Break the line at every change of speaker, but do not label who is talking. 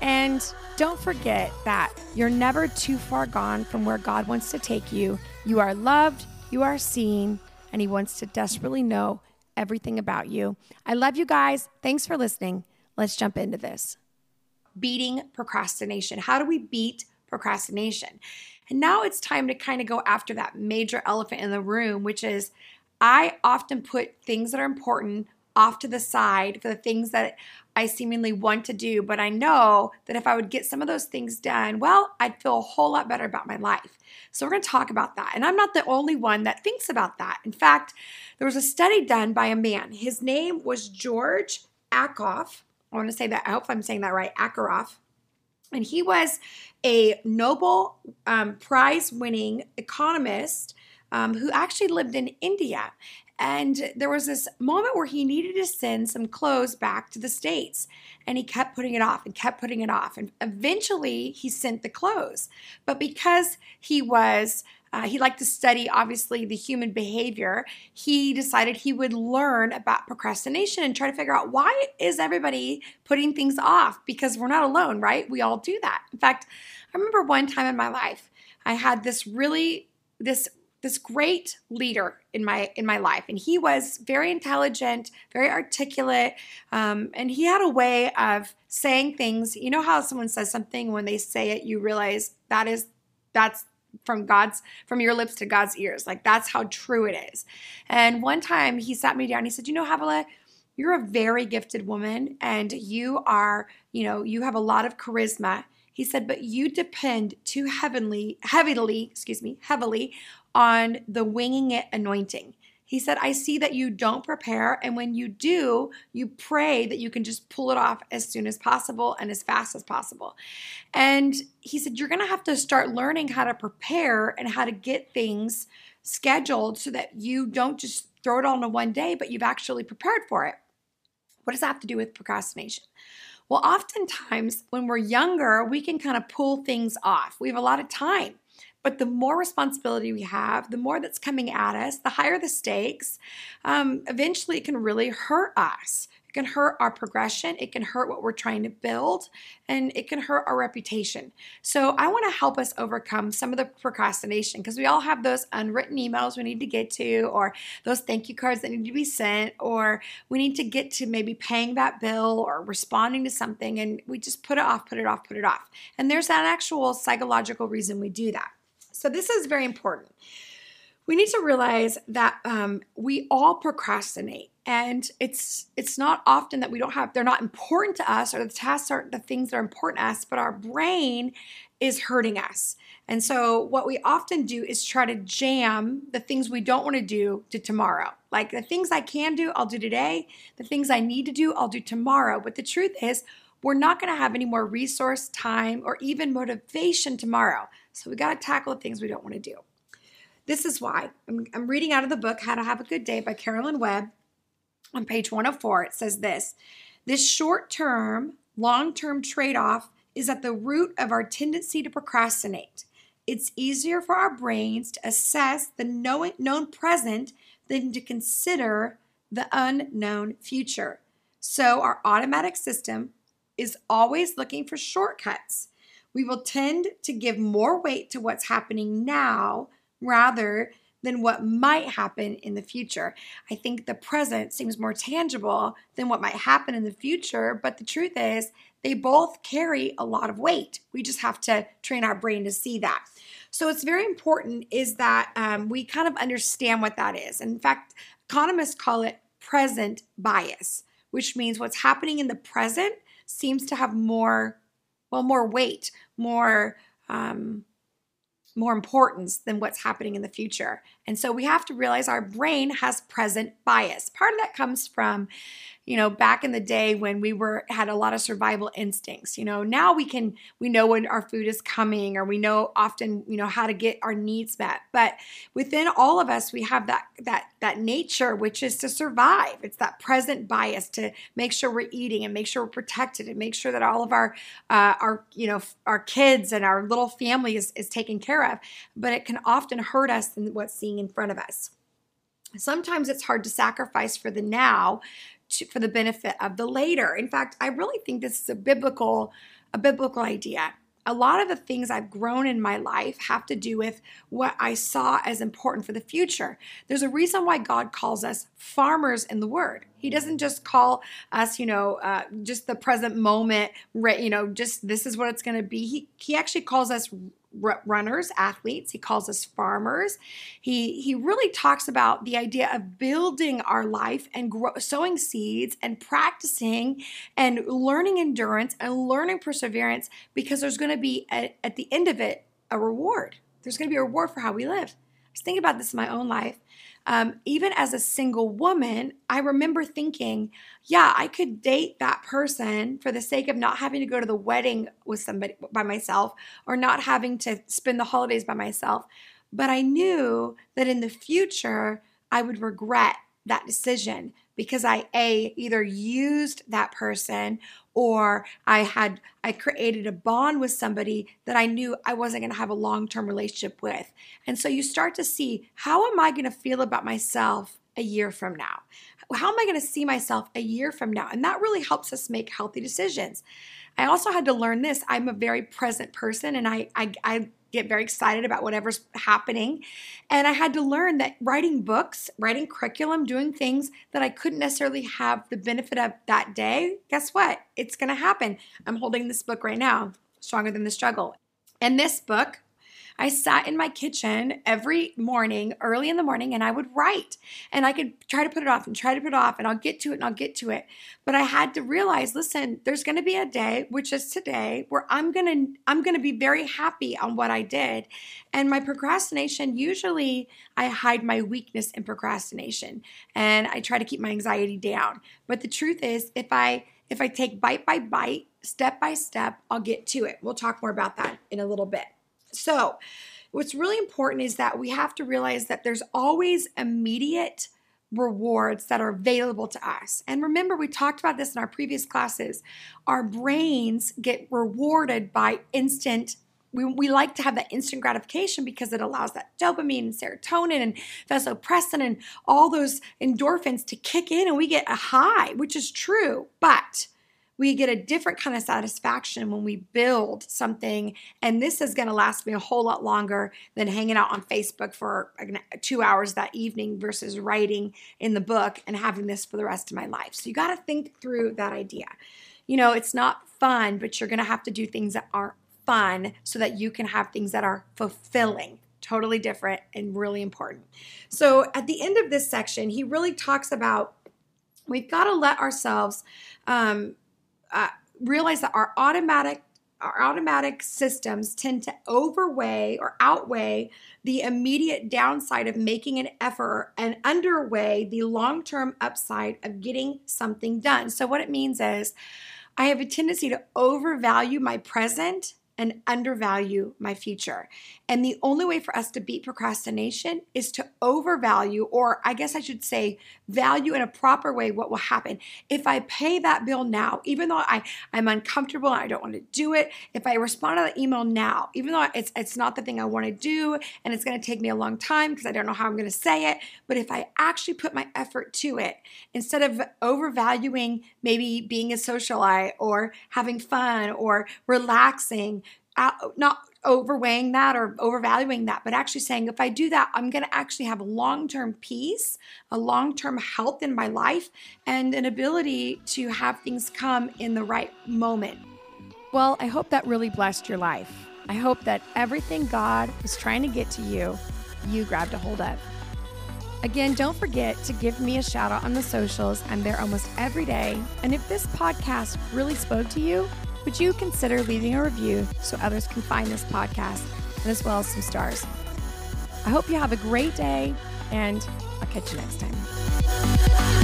And don't forget that you're never too far gone from where God wants to take you. You are loved, you are seen, and He wants to desperately know everything about you. I love you guys. Thanks for listening. Let's jump into this. Beating procrastination. How do we beat procrastination? And now it's time to kind of go after that major elephant in the room, which is I often put things that are important off to the side for the things that I seemingly want to do, but I know that if I would get some of those things done, well, I'd feel a whole lot better about my life. So, we're going to talk about that. And I'm not the only one that thinks about that. In fact, there was a study done by a man. His name was George Akoff. I want to say that, I hope I'm saying that right, Akaroff. And he was a Nobel um, Prize winning economist um, who actually lived in India. And there was this moment where he needed to send some clothes back to the States. And he kept putting it off and kept putting it off. And eventually he sent the clothes. But because he was uh, he liked to study, obviously, the human behavior. He decided he would learn about procrastination and try to figure out why is everybody putting things off? Because we're not alone, right? We all do that. In fact, I remember one time in my life, I had this really this this great leader in my in my life. And he was very intelligent very articulate um, and he had a way of saying things. You know how someone says something when they say it you realize that is that's from God's from your lips to God's ears. Like that's how true it is. And one time he sat me down he said you know Havilah you're a very gifted woman and you are you know you have a lot of charisma he said, but you depend too heavenly, heavily, excuse me, heavily on the winging it anointing. He said, I see that you don't prepare. And when you do, you pray that you can just pull it off as soon as possible and as fast as possible. And he said, You're going to have to start learning how to prepare and how to get things scheduled so that you don't just throw it all into one day, but you've actually prepared for it. What does that have to do with procrastination? Well, oftentimes when we're younger, we can kind of pull things off. We have a lot of time. But the more responsibility we have, the more that's coming at us, the higher the stakes, um, eventually it can really hurt us. It can hurt our progression, it can hurt what we're trying to build, and it can hurt our reputation. So, I want to help us overcome some of the procrastination because we all have those unwritten emails we need to get to, or those thank you cards that need to be sent, or we need to get to maybe paying that bill or responding to something, and we just put it off, put it off, put it off. And there's an actual psychological reason we do that. So, this is very important. We need to realize that um, we all procrastinate, and it's it's not often that we don't have they're not important to us, or the tasks aren't the things that are important to us, but our brain is hurting us. And so, what we often do is try to jam the things we don't want to do to tomorrow. Like the things I can do, I'll do today. The things I need to do, I'll do tomorrow. But the truth is, we're not going to have any more resource, time, or even motivation tomorrow. So we got to tackle the things we don't want to do. This is why I'm, I'm reading out of the book How to Have a Good Day by Carolyn Webb. On page 104, it says this This short term, long term trade off is at the root of our tendency to procrastinate. It's easier for our brains to assess the known present than to consider the unknown future. So, our automatic system is always looking for shortcuts we will tend to give more weight to what's happening now rather than what might happen in the future. I think the present seems more tangible than what might happen in the future, but the truth is, they both carry a lot of weight. We just have to train our brain to see that. So it's very important is that um, we kind of understand what that is. In fact, economists call it present bias, which means what's happening in the present seems to have more well, more weight, more um, more importance than what's happening in the future. And so we have to realize our brain has present bias. Part of that comes from you know back in the day when we were had a lot of survival instincts you know now we can we know when our food is coming or we know often you know how to get our needs met. But within all of us we have that that that nature which is to survive. It's that present bias to make sure we're eating and make sure we're protected and make sure that all of our uh, our you know our kids and our little family is, is taken care of. But it can often hurt us than what's seeing in front of us. Sometimes it's hard to sacrifice for the now to, for the benefit of the later. In fact, I really think this is a biblical a biblical idea. A lot of the things I've grown in my life have to do with what I saw as important for the future. There's a reason why God calls us farmers in the Word. He doesn't just call us, you know, uh, just the present moment, you know, just this is what it's going to be. He, he actually calls us runners, athletes. He calls us farmers. He he really talks about the idea of building our life and grow, sowing seeds and practicing and learning endurance and learning perseverance because there's going to be a, at the end of it a reward. There's going to be a reward for how we live. I was thinking about this in my own life. Um, even as a single woman, I remember thinking, yeah, I could date that person for the sake of not having to go to the wedding with somebody by myself or not having to spend the holidays by myself. But I knew that in the future, I would regret that decision because I a either used that person or I had I created a bond with somebody that I knew I wasn't going to have a long-term relationship with. And so you start to see how am I going to feel about myself a year from now? How am I going to see myself a year from now? And that really helps us make healthy decisions. I also had to learn this. I'm a very present person and I I, I get very excited about whatever's happening. And I had to learn that writing books, writing curriculum, doing things that I couldn't necessarily have the benefit of that day, guess what? It's going to happen. I'm holding this book right now, Stronger Than the Struggle. And this book I sat in my kitchen every morning, early in the morning, and I would write. And I could try to put it off and try to put it off, and I'll get to it and I'll get to it. But I had to realize, listen, there's going to be a day, which is today, where I'm going to I'm going to be very happy on what I did. And my procrastination, usually I hide my weakness in procrastination and I try to keep my anxiety down. But the truth is, if I if I take bite by bite, step by step, I'll get to it. We'll talk more about that in a little bit. So, what's really important is that we have to realize that there's always immediate rewards that are available to us. And remember, we talked about this in our previous classes. Our brains get rewarded by instant. We, we like to have that instant gratification because it allows that dopamine and serotonin and vasopressin and all those endorphins to kick in and we get a high, which is true. But we get a different kind of satisfaction when we build something. And this is going to last me a whole lot longer than hanging out on Facebook for two hours that evening versus writing in the book and having this for the rest of my life. So you got to think through that idea. You know, it's not fun, but you're going to have to do things that aren't fun so that you can have things that are fulfilling totally different and really important. So at the end of this section, he really talks about we've got to let ourselves um, uh, realize that our automatic our automatic systems tend to overweigh or outweigh the immediate downside of making an effort and underweigh the long-term upside of getting something done. So what it means is I have a tendency to overvalue my present and undervalue my future. And the only way for us to beat procrastination is to overvalue, or I guess I should say, value in a proper way what will happen. If I pay that bill now, even though I, I'm uncomfortable and I don't want to do it, if I respond to the email now, even though it's, it's not the thing I want to do and it's going to take me a long time because I don't know how I'm going to say it, but if I actually put my effort to it, instead of overvaluing maybe being a socialite or having fun or relaxing, not overweighing that or overvaluing that, but actually saying, if I do that, I'm going to actually have long term peace, a long term health in my life, and an ability to have things come in the right moment.
Well, I hope that really blessed your life. I hope that everything God was trying to get to you, you grabbed a hold of. Again, don't forget to give me a shout out on the socials. I'm there almost every day. And if this podcast really spoke to you, would you consider leaving a review so others can find this podcast?
and as well as some stars. I hope you have a great day, and I'll catch you next time.